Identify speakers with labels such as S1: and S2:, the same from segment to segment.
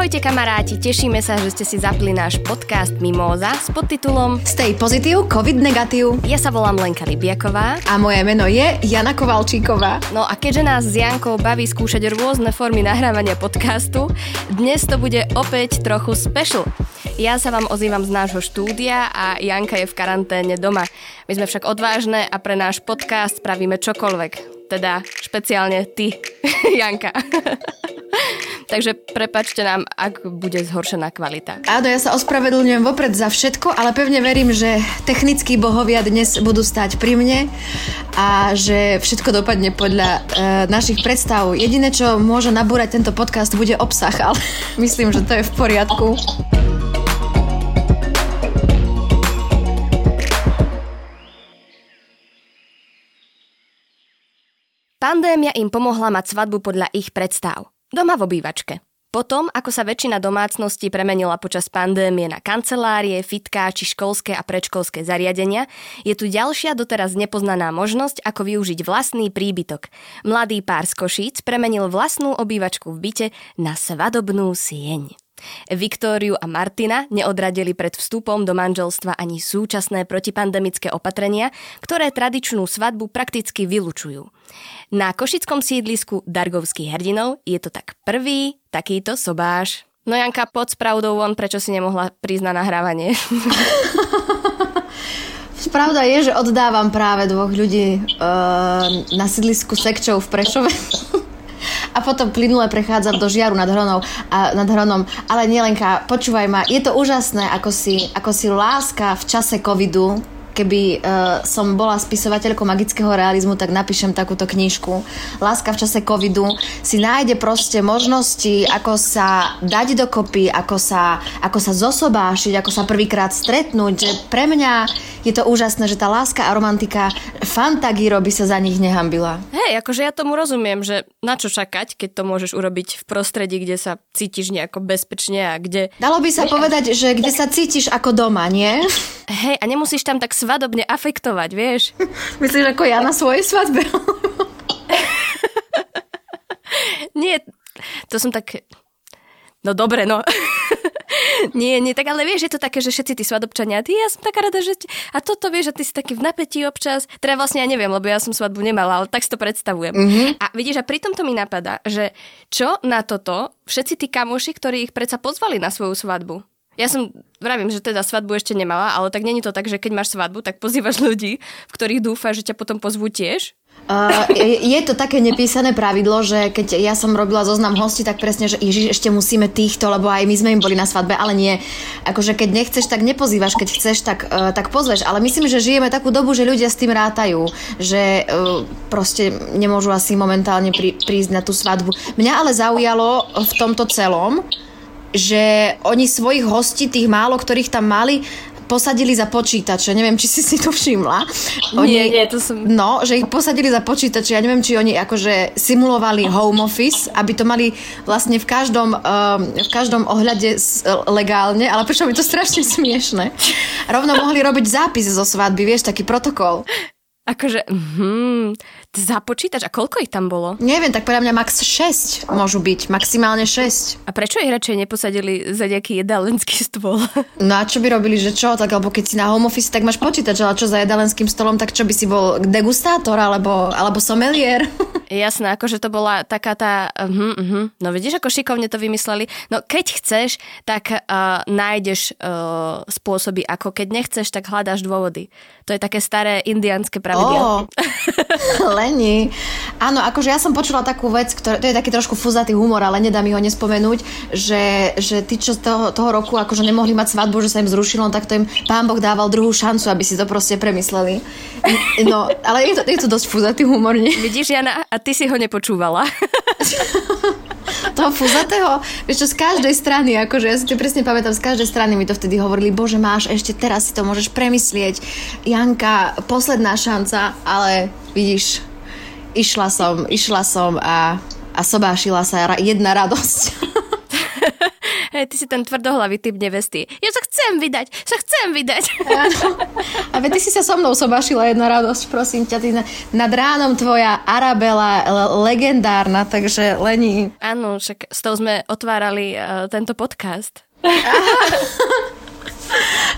S1: Ahojte kamaráti, tešíme sa, že ste si zapli náš podcast Mimóza s podtitulom
S2: Stay pozitív, covid negatív.
S1: Ja sa volám Lenka Libiaková.
S2: A moje meno je Jana Kovalčíková.
S1: No a keďže nás s Jankou baví skúšať rôzne formy nahrávania podcastu, dnes to bude opäť trochu special. Ja sa vám ozývam z nášho štúdia a Janka je v karanténe doma. My sme však odvážne a pre náš podcast spravíme čokoľvek. Teda špeciálne ty, Janka. Takže prepačte nám, ak bude zhoršená kvalita.
S2: Áno, ja sa ospravedlňujem vopred za všetko, ale pevne verím, že technickí bohovia dnes budú stať pri mne a že všetko dopadne podľa e, našich predstav. Jediné, čo môže nabúrať tento podcast, bude obsah, ale myslím, že to je v poriadku.
S1: Pandémia im pomohla mať svadbu podľa ich predstav. Doma v obývačke. Potom, ako sa väčšina domácností premenila počas pandémie na kancelárie, fitká či školské a predškolské zariadenia, je tu ďalšia doteraz nepoznaná možnosť, ako využiť vlastný príbytok. Mladý pár z Košíc premenil vlastnú obývačku v byte na svadobnú sieň. Viktóriu a Martina neodradili pred vstupom do manželstva ani súčasné protipandemické opatrenia, ktoré tradičnú svadbu prakticky vylučujú. Na košickom sídlisku Dargovských hrdinov je to tak prvý takýto sobáš. No Janka, pod pravdou von, prečo si nemohla prísť na nahrávanie?
S2: Pravda je, že oddávam práve dvoch ľudí uh, na sídlisku Sekčov v Prešove a potom plynule prechádzam do žiaru nad, hronou, a, nad hronom. Ale nielenka, počúvaj ma, je to úžasné, ako si, ako si láska v čase covidu keby uh, som bola spisovateľkou magického realizmu, tak napíšem takúto knižku. Láska v čase covidu si nájde proste možnosti, ako sa dať dokopy, ako sa, ako sa zosobášiť, ako sa prvýkrát stretnúť. Že pre mňa je to úžasné, že tá láska a romantika Fantagiro by sa za nich nehambila.
S1: Hej, akože ja tomu rozumiem, že na čo čakať, keď to môžeš urobiť v prostredí, kde sa cítiš nejako bezpečne a kde...
S2: Dalo by sa povedať, že kde sa cítiš ako doma, nie?
S1: Hej, a nemusíš tam tak svadobne afektovať, vieš?
S2: Myslíš ako ja na svojej svadbe?
S1: Nie, to som tak... No dobre, no. nie, nie, tak ale vieš, je to také, že všetci tí svadobčania, ty, ja som taká rada, že... A toto vieš, že ty si taký v napätí občas. Teda vlastne ja neviem, lebo ja som svadbu nemala, ale tak si to predstavujem. Mm-hmm. A vidíš, a pritom to mi napadá, že čo na toto všetci tí kamoši, ktorí ich predsa pozvali na svoju svadbu, ja som, vravím, že teda svadbu ešte nemala, ale tak není to tak, že keď máš svadbu, tak pozývaš ľudí, v ktorých dúfaš, že ťa potom pozvú tiež?
S2: Uh, je to také nepísané pravidlo, že keď ja som robila zoznam hostí, tak presne, že Ježiš, ešte musíme týchto, lebo aj my sme im boli na svadbe, ale nie. Akože keď nechceš, tak nepozývaš, keď chceš, tak, uh, tak pozveš. Ale myslím, že žijeme takú dobu, že ľudia s tým rátajú, že uh, proste nemôžu asi momentálne pri, prísť na tú svadbu. Mňa ale zaujalo v tomto celom, že oni svojich hostí, tých málo, ktorých tam mali, posadili za počítače. Neviem, či si si to všimla.
S1: Oni, nie, nie, to som...
S2: No, že ich posadili za počítače. Ja neviem, či oni akože simulovali home office, aby to mali vlastne v každom, um, v každom ohľade legálne, ale prečo mi to strašne smiešne. Rovno mohli robiť zápis zo svadby, vieš, taký protokol.
S1: Akože, hmm, započítač a koľko ich tam bolo?
S2: Neviem, tak podľa mňa max 6 môžu byť, maximálne 6.
S1: A prečo ich radšej neposadili za nejaký jedalenský stôl?
S2: No a čo by robili, že čo? Tak alebo keď si na home office, tak máš počítač, ale čo za jedalenským stolom, tak čo by si bol degustátor alebo, alebo somelier?
S1: Jasné, akože to bola taká tá... Uh, uh, no vidíš, ako šikovne to vymysleli. No keď chceš, tak uh, nájdeš uh, spôsoby, ako keď nechceš, tak hľadáš dôvody. To je také staré indianské pravidlo
S2: Oh, Leni. Áno, akože ja som počula takú vec, ktorá, to je taký trošku fuzatý humor, ale nedá mi ho nespomenúť, že, že tí, čo z toho, toho roku akože nemohli mať svadbu, že sa im zrušilo, tak to im pán Boh dával druhú šancu, aby si to proste premysleli. No, ale je to, je to dosť fuzatý humor, nie?
S1: Vidíš, Jana, a ty si ho nepočúvala.
S2: toho fuzatého, vieš čo, z každej strany, akože ja si to presne pamätám, z každej strany mi to vtedy hovorili, bože máš, ešte teraz si to môžeš premyslieť, Janka, posledná šanca, ale vidíš, išla som, išla som a, a sobášila sa jedna radosť.
S1: Hej, ty si ten tvrdohlavý typ nevesty. Ja sa chcem vydať, sa chcem vydať.
S2: A ty si sa so mnou sobašila jedna radosť, prosím ťa. Ty na, nad ránom tvoja Arabela legendárna, takže Lení.
S1: Áno, však s tou sme otvárali uh, tento podcast.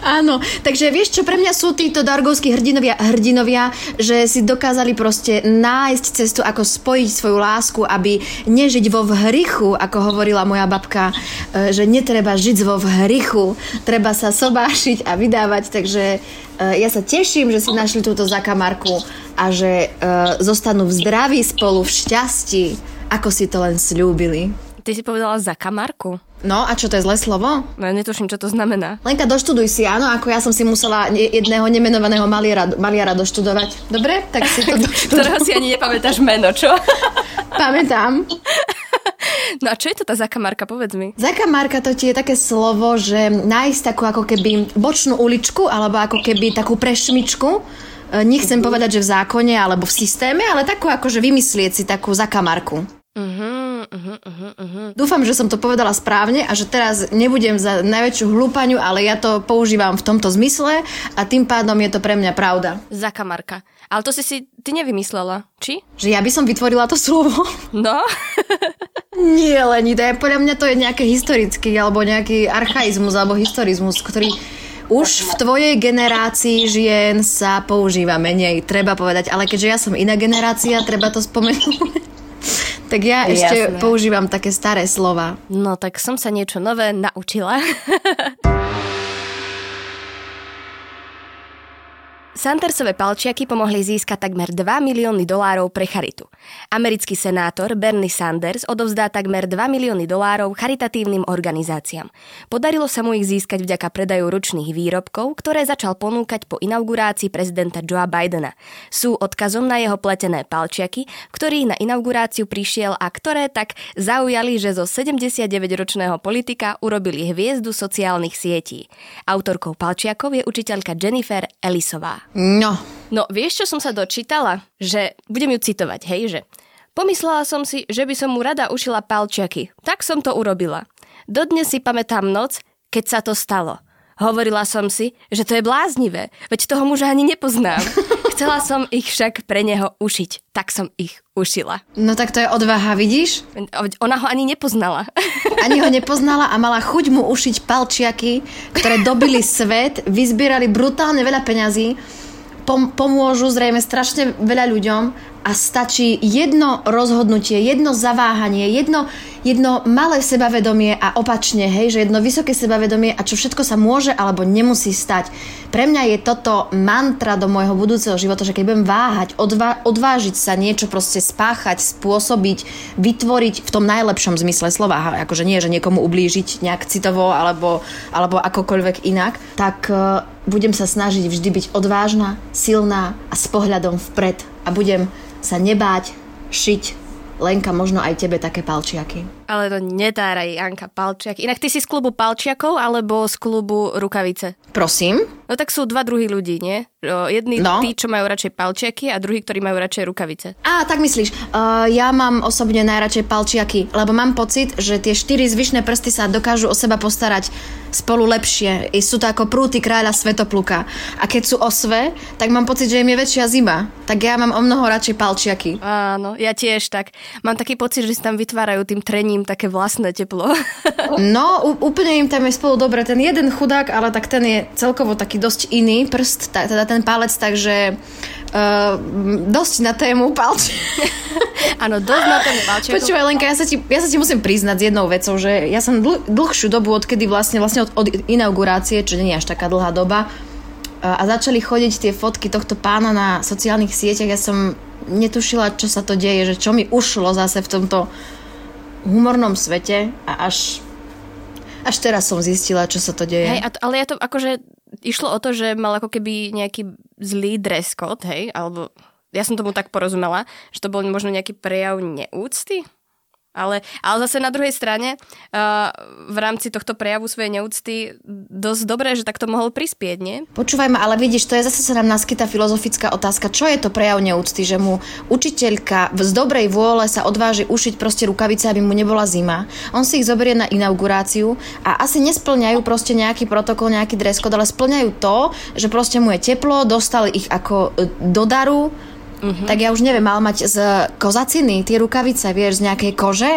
S2: Áno, takže vieš čo, pre mňa sú títo dargovskí hrdinovia hrdinovia, že si dokázali proste nájsť cestu, ako spojiť svoju lásku, aby nežiť vo vhrychu, ako hovorila moja babka, e, že netreba žiť vo vhrychu, treba sa sobášiť a vydávať, takže e, ja sa teším, že si našli túto zakamarku a že e, zostanú v zdraví spolu, v šťastí, ako si to len slúbili.
S1: Ty si povedala za kamarku.
S2: No a čo to je zlé slovo?
S1: No ja netuším, čo to znamená.
S2: Lenka, doštuduj si, áno, ako ja som si musela jedného nemenovaného maliara, maliara doštudovať. Dobre? Tak si to
S1: doštuduj. Ktorého si ani nepamätáš meno, čo?
S2: Pamätám.
S1: No a čo je to tá zakamarka, povedz mi?
S2: Zakamarka to ti je také slovo, že nájsť takú ako keby bočnú uličku, alebo ako keby takú prešmičku, e, nechcem uh-huh. povedať, že v zákone alebo v systéme, ale takú akože vymyslieť si takú zakamarku. Uh-huh, uh-huh, uh-huh. Dúfam, že som to povedala správne a že teraz nebudem za najväčšiu hlúpaňu, ale ja to používam v tomto zmysle a tým pádom je to pre mňa pravda.
S1: Zakamarka. Ale to si si ty nevymyslela, či?
S2: Že ja by som vytvorila to slovo?
S1: No.
S2: Nie, Lenita, podľa mňa to je nejaký historický alebo nejaký archaizmus alebo historizmus, ktorý už v tvojej generácii žien sa používa menej, treba povedať, ale keďže ja som iná generácia, treba to spomenúť. Tak ja ešte Jasné. používam také staré slova.
S1: No tak som sa niečo nové naučila. Sandersové palčiaky pomohli získať takmer 2 milióny dolárov pre charitu. Americký senátor Bernie Sanders odovzdá takmer 2 milióny dolárov charitatívnym organizáciám. Podarilo sa mu ich získať vďaka predaju ručných výrobkov, ktoré začal ponúkať po inaugurácii prezidenta Joea Bidena. Sú odkazom na jeho pletené palčiaky, ktorý na inauguráciu prišiel a ktoré tak zaujali, že zo 79-ročného politika urobili hviezdu sociálnych sietí. Autorkou palčiakov je učiteľka Jennifer Ellisová.
S2: No.
S1: No, vieš, čo som sa dočítala? Že, budem ju citovať, hej, že Pomyslela som si, že by som mu rada ušila palčiaky. Tak som to urobila. Dodnes si pamätám noc, keď sa to stalo. Hovorila som si, že to je bláznivé, veď toho muža ani nepoznám. Chcela som ich však pre neho ušiť, tak som ich ušila.
S2: No tak to je odvaha, vidíš?
S1: Ona ho ani nepoznala.
S2: Ani ho nepoznala a mala chuť mu ušiť palčiaky, ktoré dobili svet, vyzbierali brutálne veľa peňazí pom- pomôžu zrejme strašne veľa ľuďom a stačí jedno rozhodnutie, jedno zaváhanie, jedno, jedno malé sebavedomie a opačne, hej, že jedno vysoké sebavedomie a čo všetko sa môže alebo nemusí stať. Pre mňa je toto mantra do môjho budúceho života, že keď budem váhať, odva- odvážiť sa niečo proste spáchať, spôsobiť, vytvoriť v tom najlepšom zmysle slova, akože nie, že niekomu ublížiť nejak citovo alebo, alebo akokoľvek inak, tak budem sa snažiť vždy byť odvážna, silná a s pohľadom vpred a budem sa nebáť šiť Lenka, možno aj tebe také palčiaky.
S1: Ale to netáraj, Janka, palčiaky. Inak ty si z klubu palčiakov alebo z klubu rukavice?
S2: Prosím?
S1: No tak sú dva druhy ľudí, nie? Jedni no. tí, čo majú radšej palčiaky a druhí, ktorí majú radšej rukavice.
S2: Á, tak myslíš. Uh, ja mám osobne najradšej palčiaky, lebo mám pocit, že tie štyri zvyšné prsty sa dokážu o seba postarať spolu lepšie. I sú to ako prúty kráľa Svetopluka. A keď sú osve, tak mám pocit, že im je väčšia zima. Tak ja mám o mnoho radšej palčiaky.
S1: Áno, ja tiež tak. Mám taký pocit, že si tam vytvárajú tým trením také vlastné teplo.
S2: no, úplne im tam je spolu dobre. Ten jeden chudák, ale tak ten je celkovo taký dosť iný prst, teda ten palec, takže uh, dosť na tému palče.
S1: Áno, dosť na tému palče.
S2: Počúvaj Lenka, ja sa, ti, ja sa ti musím priznať s jednou vecou, že ja som dl- dlhšiu dobu, odkedy vlastne, vlastne od, od inaugurácie, čo nie je až taká dlhá doba, uh, a začali chodiť tie fotky tohto pána na sociálnych sieťach, ja som netušila, čo sa to deje, že čo mi ušlo zase v tomto humornom svete a až až teraz som zistila, čo sa to deje.
S1: Hej, ale ja to akože išlo o to, že mal ako keby nejaký zlý dress code, hej, alebo ja som tomu tak porozumela, že to bol možno nejaký prejav neúcty? Ale, ale zase na druhej strane uh, v rámci tohto prejavu svojej neúcty dosť dobré, že takto mohol prispieť, nie?
S2: Počúvaj ma, ale vidíš, to je zase sa nám naskytá filozofická otázka. Čo je to prejav neúcty? Že mu učiteľka z dobrej vôle sa odváži ušiť proste rukavice, aby mu nebola zima. On si ich zoberie na inauguráciu a asi nesplňajú proste nejaký protokol, nejaký dress code, ale splňajú to, že proste mu je teplo, dostali ich ako e, do daru, uh-huh. tak ja už neviem, mal mať z kozaciny tie rukavice, vieš, z nejakej kože.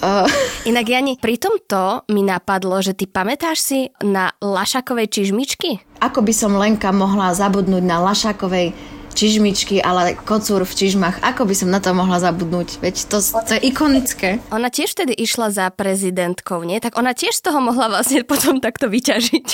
S2: Uh.
S1: Inak Jani, pri tomto mi napadlo, že ty pamätáš si na lašakovej čižmičky?
S2: Ako by som Lenka mohla zabudnúť na lašakovej čižmičky, ale kocúr v čižmach. Ako by som na to mohla zabudnúť? Veď to, to je ikonické.
S1: Ona tiež tedy išla za prezidentkou, nie? Tak ona tiež z toho mohla vlastne potom takto vyťažiť.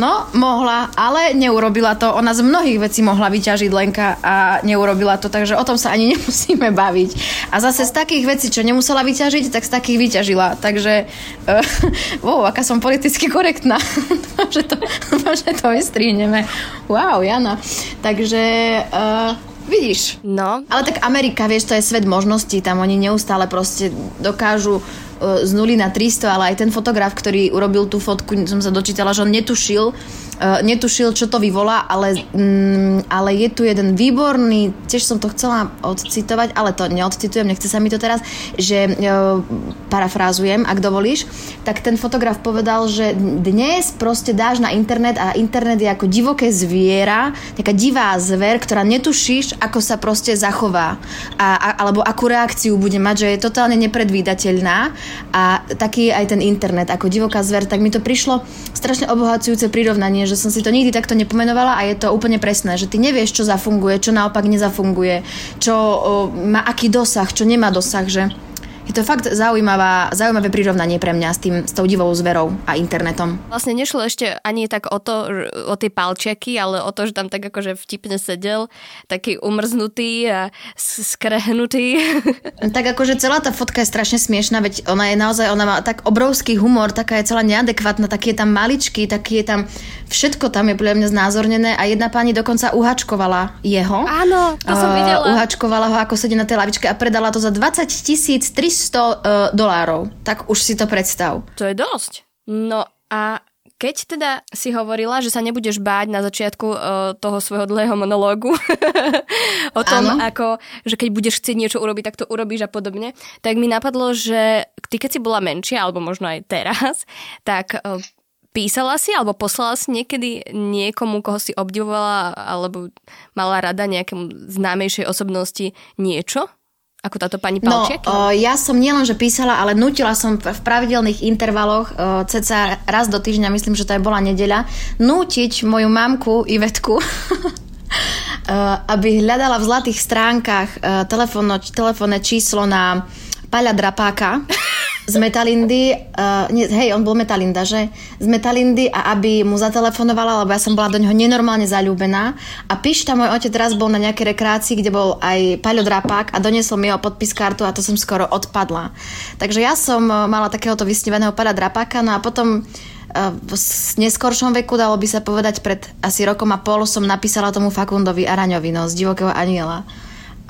S2: No, mohla, ale neurobila to. Ona z mnohých vecí mohla vyťažiť Lenka a neurobila to, takže o tom sa ani nemusíme baviť. A zase z takých vecí, čo nemusela vyťažiť, tak z takých vyťažila. Takže, uh, wow, aká som politicky korektná. že, to, že to vystrihneme. Wow, Jana. Takže... Uh, Vidíš.
S1: No.
S2: Ale tak Amerika, vieš, to je svet možností. Tam oni neustále proste dokážu z nuly na 300, ale aj ten fotograf, ktorý urobil tú fotku, som sa dočítala, že on netušil, netušil, čo to vyvolá, ale, mm, ale je tu jeden výborný, tiež som to chcela odcitovať, ale to neodcitujem, nechce sa mi to teraz, že uh, parafrázujem, ak dovolíš, tak ten fotograf povedal, že dnes proste dáš na internet a internet je ako divoké zviera, taká divá zver, ktorá netušíš, ako sa proste zachová. A, a, alebo akú reakciu bude mať, že je totálne nepredvídateľná. A taký aj ten internet. Ako divoká zver, tak mi to prišlo strašne obohacujúce prirovnanie, že som si to nikdy takto nepomenovala a je to úplne presné, že ty nevieš, čo zafunguje, čo naopak nezafunguje, čo o, má aký dosah, čo nemá dosah, že je to fakt zaujímavá, zaujímavé prirovnanie pre mňa s, tým, s tou divou zverou a internetom.
S1: Vlastne nešlo ešte ani tak o to, o tie palčiaky, ale o to, že tam tak akože vtipne sedel, taký umrznutý a skrehnutý.
S2: Tak akože celá tá fotka je strašne smiešná, veď ona je naozaj, ona má tak obrovský humor, taká je celá neadekvátna, taký je tam maličký, taký je tam, všetko tam je podľa mňa znázornené a jedna pani dokonca uhačkovala jeho.
S1: Áno, to som videla.
S2: Uh, uhačkovala ho, ako sedí na tej lavičke a predala to za 20 300 uh, dolárov. Tak už si to predstav.
S1: To je dosť. No a keď teda si hovorila, že sa nebudeš báť na začiatku uh, toho svojho dlhého monológu o tom, Áno. ako, že keď budeš chcieť niečo urobiť, tak to urobíš a podobne, tak mi napadlo, že ty keď si bola menšia, alebo možno aj teraz, tak uh, písala si alebo poslala si niekedy niekomu, koho si obdivovala alebo mala rada nejakému známejšej osobnosti niečo? Ako táto pani Palčiak?
S2: No, o, ja som nielen, že písala, ale nutila som v pravidelných intervaloch, o, ceca raz do týždňa, myslím, že to aj bola nedeľa, nútiť moju mamku Ivetku, aby hľadala v zlatých stránkach telefónne číslo na Paľa Drapáka z Metalindy, uh, nie, hej, on bol Metalinda, že? Z Metalindy a aby mu zatelefonovala, lebo ja som bola do neho nenormálne zalúbená. A píš tam, môj otec raz bol na nejakej rekreácii, kde bol aj Paľo Drapák a doniesol mi jeho podpis kartu a to som skoro odpadla. Takže ja som e, mala takéhoto vysnívaného Paľa Drapáka, no a potom e, v neskoršom veku, dalo by sa povedať, pred asi rokom a pol som napísala tomu Fakundovi Araňovi, no, z Divokého aniela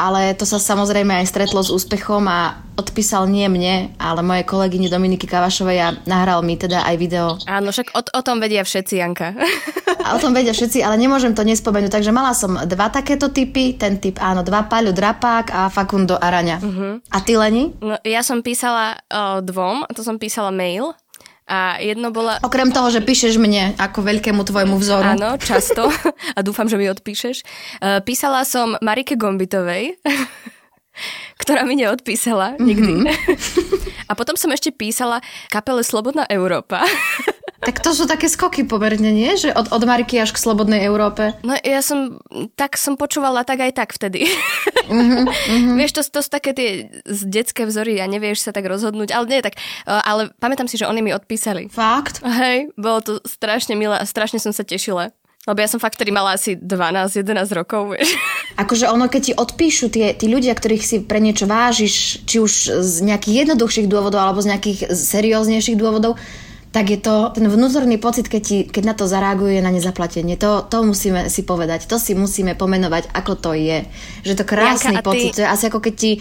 S2: ale to sa samozrejme aj stretlo s úspechom a odpísal nie mne, ale mojej kolegyni Dominiky Kavašovej a nahral mi teda aj video.
S1: Áno, však o, o tom vedia všetci, Janka.
S2: A o tom vedia všetci, ale nemôžem to nespomenúť. Takže mala som dva takéto typy, ten typ áno, dva Paľo Drapák a Fakundo Araňa. Uh-huh. A ty, Leni?
S1: No, ja som písala o, dvom, to som písala mail a jedno bola...
S2: Okrem toho, že píšeš mne ako veľkému tvojmu vzoru.
S1: Áno, často. A dúfam, že mi odpíšeš. E, písala som Marike Gombitovej, ktorá mi neodpísala nikdy. Mm-hmm. A potom som ešte písala kapele Slobodná Európa.
S2: Tak to sú také skoky pomerne, nie? Že od, od Mariky až k Slobodnej Európe.
S1: No ja som, tak som počúvala tak aj tak vtedy. Mm-hmm, mm-hmm. Vieš, to, to sú také tie z detské vzory a nevieš sa tak rozhodnúť, ale nie tak. E, ale pamätám si, že oni mi odpísali.
S2: Fakt?
S1: Hej, bolo to strašne milé a strašne som sa tešila. Lebo ja som fakt vtedy mala asi 12-11 rokov, vieš.
S2: Akože ono, keď ti odpíšu tie, tí ľudia, ktorých si pre niečo vážiš, či už z nejakých jednoduchších dôvodov, alebo z nejakých serióznejších dôvodov, tak je to ten vnútorný pocit, keď, ti, keď na to zareaguje na nezaplatenie. To, to musíme si povedať, to si musíme pomenovať, ako to je. Že to krásny Janka, ty... pocit, to je asi ako keď ti e,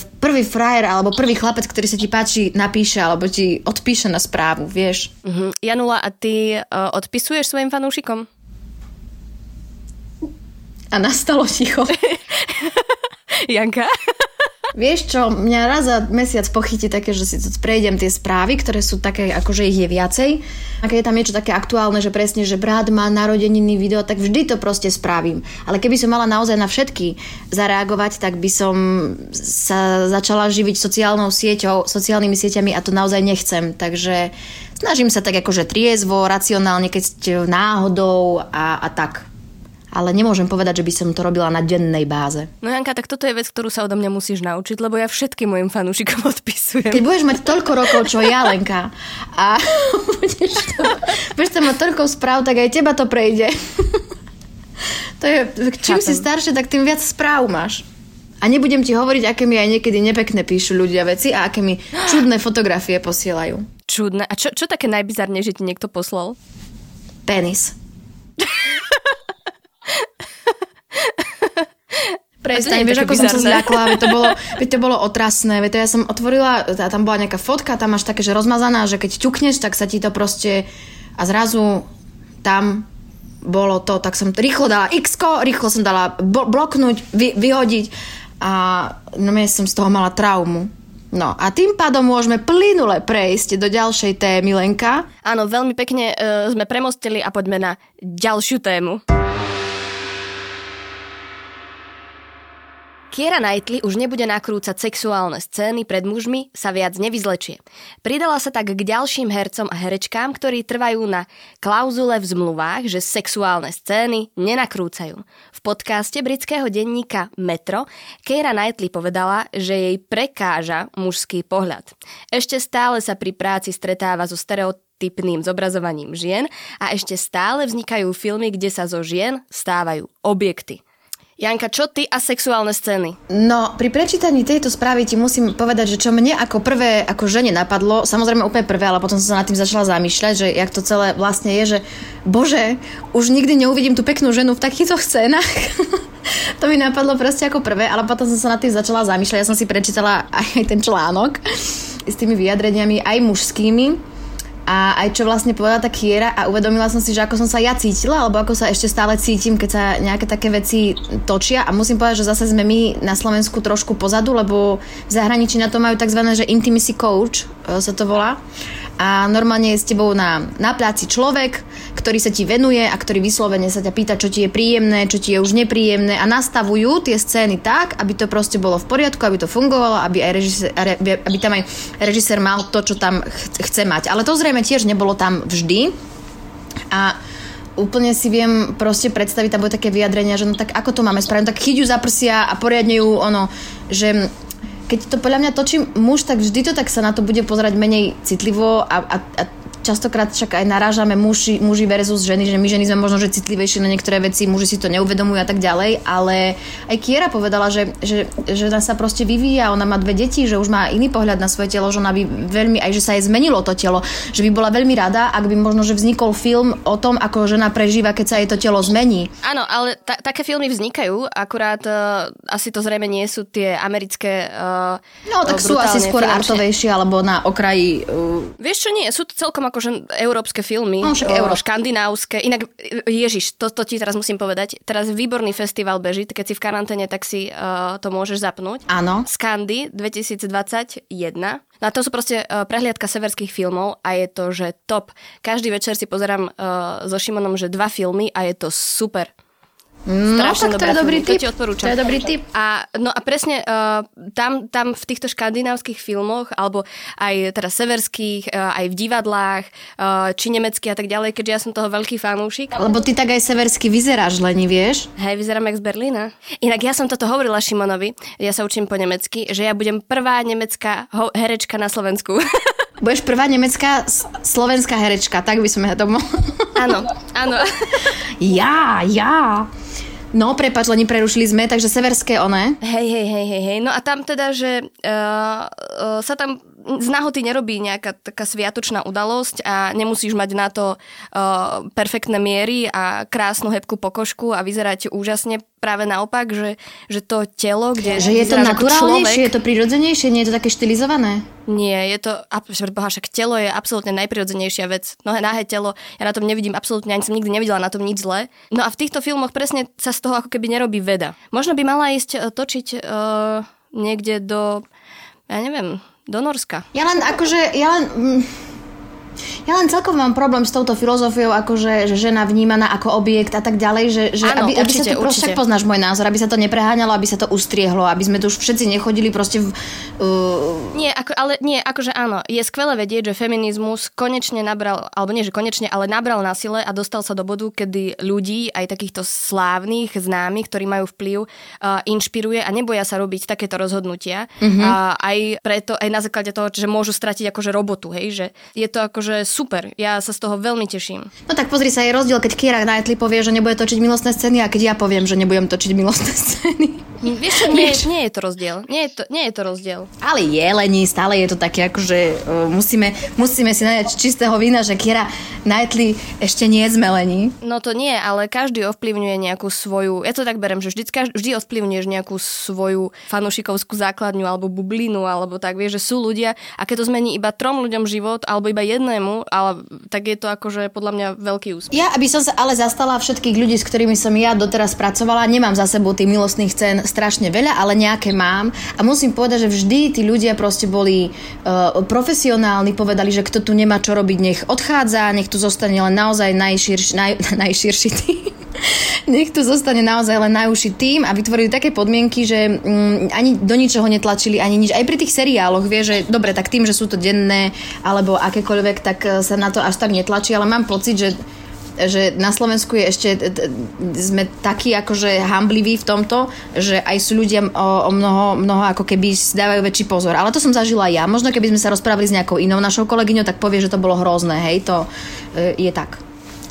S2: prvý frajer alebo prvý chlapec, ktorý sa ti páči, napíše alebo ti odpíše na správu, vieš.
S1: Uh-huh. Janula, a ty uh, odpisuješ svojim fanúšikom?
S2: A nastalo ticho.
S1: Janka?
S2: Vieš čo, mňa raz za mesiac pochytí také, že si prejdem tie správy, ktoré sú také, akože ich je viacej. A keď je tam niečo také aktuálne, že presne, že brat má narodeniny video, tak vždy to proste spravím. Ale keby som mala naozaj na všetky zareagovať, tak by som sa začala živiť sociálnou sieťou, sociálnymi sieťami a to naozaj nechcem. Takže snažím sa tak akože triezvo, racionálne, keď náhodou a, a tak ale nemôžem povedať, že by som to robila na dennej báze.
S1: No Janka, tak toto je vec, ktorú sa odo mňa musíš naučiť, lebo ja všetkým mojim fanúšikom odpisujem.
S2: Keď budeš mať toľko rokov, čo ja, Lenka, a budeš, to, budeš tam mať toľko správ, tak aj teba to prejde. to je, čím Chápem. si staršie, tak tým viac správ máš. A nebudem ti hovoriť, aké mi aj niekedy nepekné píšu ľudia veci a aké mi čudné fotografie posielajú.
S1: Čudné? A čo, čo také najbizarne, že ti niekto poslal?
S2: Penis. Prestaň, vieš, ako bizarné. som sa zľakla, veď to bolo, veď to bolo otrasné, veď to ja som otvorila, tam bola nejaká fotka, tam máš také, že rozmazaná, že keď ťukneš, tak sa ti to proste a zrazu tam bolo to, tak som rýchlo dala x rýchlo som dala bloknúť, vy, vyhodiť a no ja som z toho mala traumu. No a tým pádom môžeme plynule prejsť do ďalšej témy, Lenka.
S1: Áno, veľmi pekne uh, sme premostili a poďme na ďalšiu tému. Kiera Knightley už nebude nakrúcať sexuálne scény pred mužmi, sa viac nevyzlečie. Pridala sa tak k ďalším hercom a herečkám, ktorí trvajú na klauzule v zmluvách, že sexuálne scény nenakrúcajú. V podcaste britského denníka Metro Keira Knightley povedala, že jej prekáža mužský pohľad. Ešte stále sa pri práci stretáva so stereotypným zobrazovaním žien a ešte stále vznikajú filmy, kde sa zo žien stávajú objekty. Janka, čo ty a sexuálne scény?
S2: No, pri prečítaní tejto správy ti musím povedať, že čo mne ako prvé, ako žene napadlo, samozrejme úplne prvé, ale potom som sa nad tým začala zamýšľať, že jak to celé vlastne je, že bože, už nikdy neuvidím tú peknú ženu v takýchto scénach. to mi napadlo proste ako prvé, ale potom som sa nad tým začala zamýšľať. Ja som si prečítala aj ten článok s tými vyjadreniami, aj mužskými a aj čo vlastne povedala tá Kiera a uvedomila som si, že ako som sa ja cítila, alebo ako sa ešte stále cítim, keď sa nejaké také veci točia a musím povedať, že zase sme my na Slovensku trošku pozadu, lebo v zahraničí na to majú tzv. že intimacy coach e, sa to volá a normálne je s tebou na, na práci človek, ktorý sa ti venuje a ktorý vyslovene sa ťa pýta, čo ti je príjemné, čo ti je už nepríjemné a nastavujú tie scény tak, aby to proste bolo v poriadku, aby to fungovalo, aby, aj režisér, aby tam aj režisér mal to, čo tam chce mať. Ale to zrejme tiež nebolo tam vždy. A úplne si viem proste predstaviť, tam bude také vyjadrenia, že no tak ako to máme spraviť, no tak chyť ju za prsia a poriadne ju ono, že keď to podľa mňa točí muž, tak vždy to tak sa na to bude pozerať menej citlivo a, a, a častokrát však aj narážame muži, muži versus ženy, že my ženy sme možno že citlivejšie na niektoré veci, muži si to neuvedomujú a tak ďalej, ale aj Kiera povedala, že, že, že ona sa proste vyvíja, ona má dve deti, že už má iný pohľad na svoje telo, že ona by veľmi, aj že sa jej zmenilo to telo, že by bola veľmi rada, ak by možno, že vznikol film o tom, ako žena prežíva, keď sa jej to telo zmení.
S1: Áno, ale ta- také filmy vznikajú, akurát uh, asi to zrejme nie sú tie americké uh,
S2: No tak sú asi skôr finančne. artovejšie alebo na okraji. Uh...
S1: Vieš čo, nie, sú to celkom akože európske filmy,
S2: no, však euro.
S1: škandinávske. Inak, Ježiš, to, to ti teraz musím povedať. Teraz výborný festival beží, keď si v karanténe, tak si uh, to môžeš zapnúť.
S2: Áno.
S1: Skandy 2021. No a to sú proste uh, prehliadka severských filmov a je to, že top. Každý večer si pozerám uh, so Šimonom, že dva filmy a je to super.
S2: No, tak to je dobrý tip.
S1: To ti odporúčam.
S2: To je dobrý tip.
S1: A, no a presne uh, tam, tam v týchto škandinávskych filmoch, alebo aj teda severských, uh, aj v divadlách, uh, či nemecký a tak ďalej, keďže ja som toho veľký fanúšik.
S2: Lebo ty tak aj seversky vyzeráš, Leni, vieš?
S1: Hej, vyzerám jak z Berlína. Inak ja som toto hovorila Šimonovi, ja sa učím po nemecky, že ja budem prvá nemecká ho- herečka na Slovensku.
S2: Budeš prvá nemecká slovenská herečka, tak by som ja to mohla.
S1: Áno, áno.
S2: ja, ja. No, prepač, len prerušili sme, takže severské one.
S1: Hej, hej, hej, hej, hej. No a tam teda, že uh, uh, sa tam z náhoty nerobí nejaká taká sviatočná udalosť a nemusíš mať na to uh, perfektné miery a krásnu hebku pokožku a vyzerať úžasne. Práve naopak, že, že to telo, kde
S2: Že je to naturálnejšie, je to prirodzenejšie, nie je to také štilizované?
S1: Nie, je to, boha, však telo je absolútne najprirodzenejšia vec. Nohé nahé telo, ja na tom nevidím absolútne, ani som nikdy nevidela na tom nič zlé. No a v týchto filmoch presne sa z toho ako keby nerobí veda. Možno by mala ísť uh, točiť uh, niekde do, ja neviem, do Norska.
S2: Ja len akože, ja len... Mm, ja len celkovo mám problém s touto filozofiou, akože, že žena vnímaná ako objekt a tak ďalej, že, že
S1: Áno,
S2: aby,
S1: určite,
S2: aby sa to proste, poznáš môj názor, aby sa to nepreháňalo, aby sa to ustriehlo, aby sme tu už všetci nechodili proste v... Uh...
S1: Nie, ako, ale nie, akože áno, je skvelé vedieť, že feminizmus konečne nabral, alebo nie, že konečne, ale nabral na sile a dostal sa do bodu, kedy ľudí, aj takýchto slávnych, známych, ktorí majú vplyv, uh, inšpiruje a neboja sa robiť takéto rozhodnutia. Mm-hmm. A aj preto, aj na základe toho, že môžu stratiť akože robotu, hej, že je to akože super. Ja sa z toho veľmi teším.
S2: No tak pozri sa, je rozdiel, keď Kira Knightley povie, že nebude točiť milostné scény a keď ja poviem, že nebudem točiť milostné scény.
S1: Vieš čo, nie, nie je to rozdiel. Nie je to, nie je to rozdiel.
S2: Ale je lení, stále je to také, akože uh, musíme, musíme si nájať čistého vína, že Kira Knightley ešte nie je zmelení.
S1: No to nie, ale každý ovplyvňuje nejakú svoju, ja to tak berem, že vždy, vždy ovplyvňuješ nejakú svoju fanušikovskú základňu alebo bublinu, alebo tak, vieš, že sú ľudia a keď to zmení iba trom ľuďom život, alebo iba jednému, ale tak je to akože podľa mňa veľký úspech.
S2: Ja, aby som sa ale zastala všetkých ľudí, s ktorými som ja doteraz pracovala, nemám za sebou tých milostných scén strašne veľa, ale nejaké mám a musím povedať, že vždy tí ľudia proste boli uh, profesionálni, povedali, že kto tu nemá čo robiť, nech odchádza, nech tu zostane len naozaj najširší, naj, najširší tým. nech tu zostane naozaj len najúžší tým a vytvorili také podmienky, že um, ani do ničoho netlačili, ani nič. Aj pri tých seriáloch vie, že dobre, tak tým, že sú to denné alebo akékoľvek, tak eh, sa na to až tak netlačí, ale mám pocit, že že na Slovensku je ešte, sme takí akože hambliví v tomto, že aj sú ľudia o, o mnoho, mnoho ako keby dávajú väčší pozor. Ale to som zažila ja. Možno keby sme sa rozprávali s nejakou inou našou kolegyňou, tak povie, že to bolo hrozné. Hej, to e, je tak.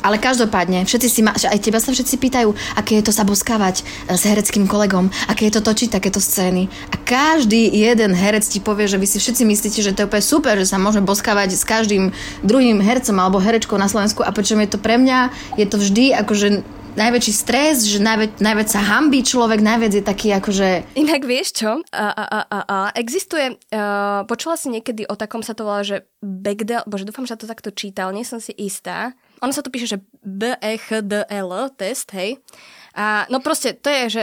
S2: Ale každopádne, všetci si ma, aj teba sa všetci pýtajú, aké je to sa boskávať s hereckým kolegom, aké je to točiť takéto scény. A každý jeden herec ti povie, že vy si všetci myslíte, že to je úplne super, že sa môžeme boskávať s každým druhým hercom alebo herečkou na Slovensku a pričom je to pre mňa, je to vždy akože najväčší stres, že najväč, najväč sa hambí človek, najviac je taký akože...
S1: Inak vieš čo? A, a, a, a, a existuje, uh, počula si niekedy o takom sa to volá, že Bechdel, bože dúfam, že to takto čítal, nie som si istá. Ono sa tu píše, že B-E-H-D-L test, hej. A no proste, to je, že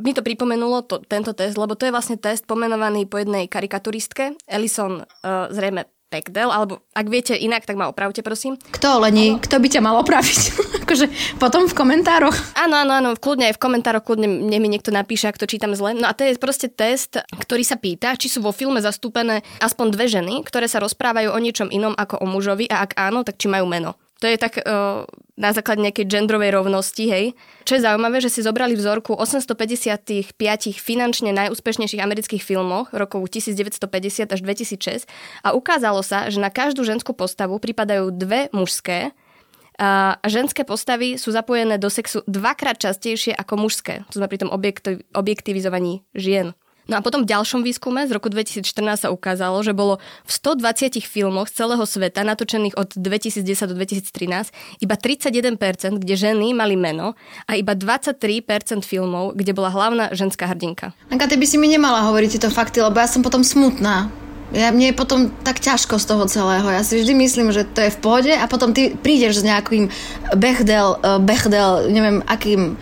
S1: mi to pripomenulo to, tento test, lebo to je vlastne test pomenovaný po jednej karikaturistke, Ellison uh, zrejme Bechdel, alebo ak viete inak, tak ma opravte, prosím.
S2: Kto, Leni? Kto by ťa mal opraviť? akože potom v komentároch.
S1: Áno, áno, áno, kľudne aj v komentároch, kľudne mne mi niekto napíše, ak to čítam zle. No a to je proste test, ktorý sa pýta, či sú vo filme zastúpené aspoň dve ženy, ktoré sa rozprávajú o niečom inom ako o mužovi a ak áno, tak či majú meno. To je tak uh, na základe nejakej genderovej rovnosti, hej. Čo je zaujímavé, že si zobrali vzorku 855 finančne najúspešnejších amerických filmoch rokov 1950 až 2006 a ukázalo sa, že na každú ženskú postavu pripadajú dve mužské a ženské postavy sú zapojené do sexu dvakrát častejšie ako mužské. To sme pri tom objektivizovaní žien. No a potom v ďalšom výskume z roku 2014 sa ukázalo, že bolo v 120 filmoch z celého sveta natočených od 2010 do 2013 iba 31%, kde ženy mali meno a iba 23% filmov, kde bola hlavná ženská hrdinka.
S2: Anka, ty by si mi nemala hovoriť tieto fakty, lebo ja som potom smutná. Ja, mne je potom tak ťažko z toho celého. Ja si vždy myslím, že to je v pohode a potom ty prídeš s nejakým Bechdel, uh, Bechdel, neviem akým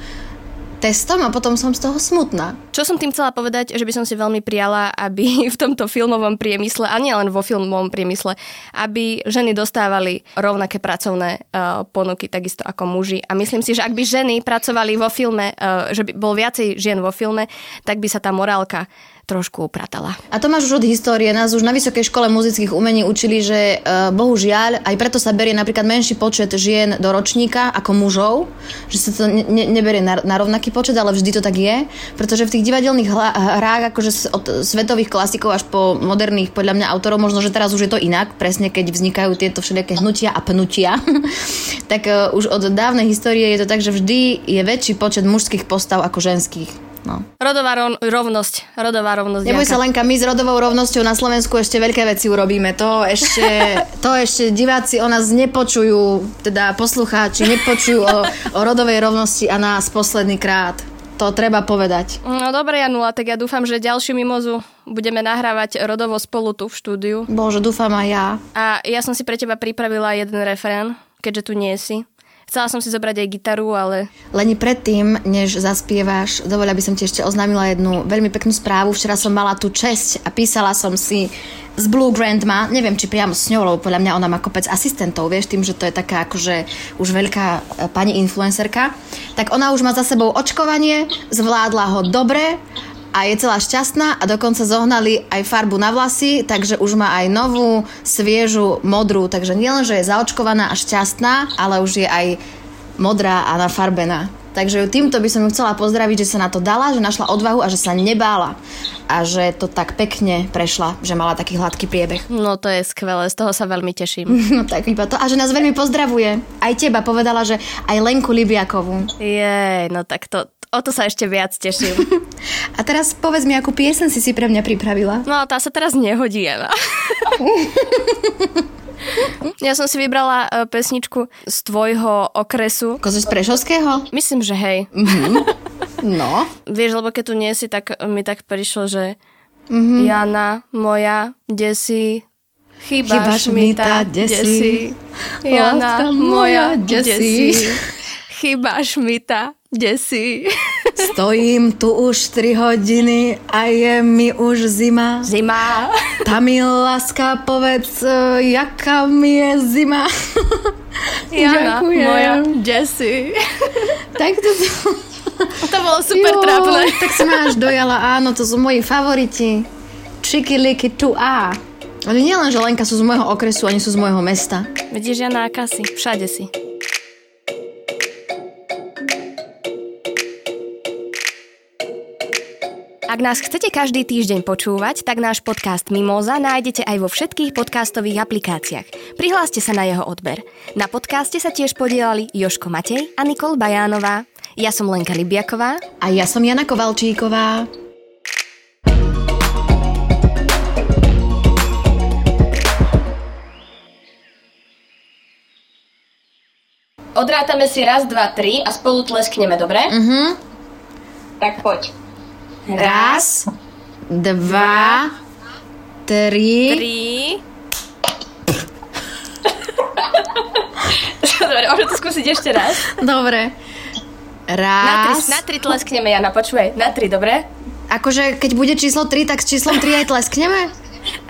S2: testom a potom som z toho smutná.
S1: Čo som tým chcela povedať, že by som si veľmi prijala, aby v tomto filmovom priemysle, a nie len vo filmovom priemysle, aby ženy dostávali rovnaké pracovné uh, ponuky, takisto ako muži. A myslím si, že ak by ženy pracovali vo filme, uh, že by bol viacej žien vo filme, tak by sa tá morálka trošku upratala.
S2: A to máš už od histórie. Nás už na Vysokej škole muzických umení učili, že uh, bohužiaľ aj preto sa berie napríklad menší počet žien do ročníka ako mužov, že sa to ne- neberie na, na rovnaký počet, ale vždy to tak je, pretože v tých divadelných hla- hrách akože od svetových klasikov až po moderných podľa mňa autorov, možno, že teraz už je to inak, presne keď vznikajú tieto všelijaké hnutia a pnutia, tak uh, už od dávnej histórie je to tak, že vždy je väčší počet mužských postav ako ženských. No.
S1: Rodová ro- rovnosť. Rodová rovnosť.
S2: Neboj sa Lenka, my s rodovou rovnosťou na Slovensku ešte veľké veci urobíme. To ešte, to ešte diváci o nás nepočujú, teda poslucháči nepočujú o, o rodovej rovnosti a nás posledný krát. To treba povedať.
S1: No dobre, Janula, tak ja dúfam, že ďalšiu mimozu budeme nahrávať rodovo spolu tu v štúdiu.
S2: Bože, dúfam aj ja.
S1: A ja som si pre teba pripravila jeden refrén, keďže tu nie si. Chcela som si zobrať aj gitaru, ale
S2: Leni, predtým, než zaspievaš, dovoľa by som ti ešte oznámila jednu veľmi peknú správu. Včera som mala tú česť a písala som si z Blue Grandma, neviem, či priamo s ňou, lebo podľa mňa ona má kopec asistentov, vieš, tým, že to je taká akože už veľká e, pani influencerka. Tak ona už má za sebou očkovanie, zvládla ho dobre a je celá šťastná a dokonca zohnali aj farbu na vlasy, takže už má aj novú, sviežu, modrú, takže nielen, že je zaočkovaná a šťastná, ale už je aj modrá a nafarbená. Takže ju týmto by som ju chcela pozdraviť, že sa na to dala, že našla odvahu a že sa nebála. A že to tak pekne prešla, že mala taký hladký priebeh.
S1: no to je skvelé, z toho sa veľmi teším.
S2: No tak iba to. A že nás veľmi pozdravuje. Aj teba povedala, že aj Lenku Libiakovú.
S1: Jej, no tak to, o to sa ešte viac teším.
S2: A teraz povedz mi, akú piesen si si pre mňa pripravila.
S1: No tá sa teraz nehodí, Jana. Ja som si vybrala e, pesničku z tvojho okresu.
S2: Ako z Prešovského?
S1: Myslím, že hej.
S2: No.
S1: Vieš, lebo keď tu nie si, tak mi tak prišlo, že mm-hmm. Jana moja, kde si? Chýbaš, mi tá, kde si? Jana moja,
S2: kde si?
S1: Chýbaš mi tá, kde si?
S2: Stojím tu už 3 hodiny a je mi už zima.
S1: Zima.
S2: Tá mi láska, povedz, e, jaká mi je zima.
S1: Jana
S2: Ďakujem.
S1: moja, si?
S2: tak to...
S1: To bolo super
S2: Jo,
S1: trápne.
S2: Tak si ma až dojala, áno, to sú moji favoriti. Chicky licky tu a. Oni nielen, že Lenka sú z môjho okresu, oni sú z môjho mesta.
S1: Vidíš, Jana, aká si? Všade si. Ak nás chcete každý týždeň počúvať, tak náš podcast Mimoza nájdete aj vo všetkých podcastových aplikáciách. Prihláste sa na jeho odber. Na podcaste sa tiež podielali Joško Matej a Nikol Bajánová. Ja som Lenka Libiaková.
S2: A ja som Jana Kovalčíková.
S1: Odrátame si raz, dva, tri a spolu tleskneme, dobre?
S2: Mhm.
S1: Tak poď.
S2: Raz, dva, tri.
S1: tri. Dobre, môžem to skúsiť ešte raz.
S2: Dobre.
S1: Na tri,
S2: Raz.
S1: na tri tleskneme, Jana, počúvaj. Na tri, dobre?
S2: Akože keď bude číslo 3, tak s číslom 3 aj tleskneme?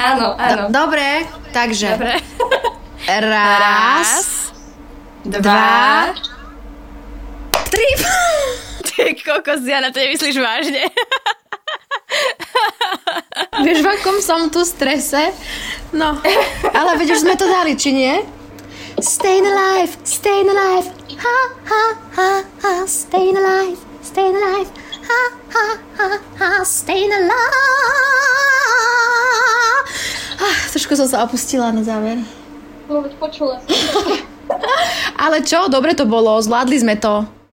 S1: Áno, áno.
S2: Dobre, takže
S1: Dobre.
S2: raz,
S1: dva,
S2: tri.
S1: Ty kokos, Jana, to nemyslíš vážne?
S2: Vieš, v akom som tu strese? No, ale veď už sme to dali, či nie? Staying alive, staying alive, ha, ha, ha, ha, staying alive, staying alive, ha, ha, ha, ha, staying alive. Ah, trošku som sa opustila na záver.
S1: No, veď počula.
S2: Ale čo, dobre to bolo, zvládli sme to.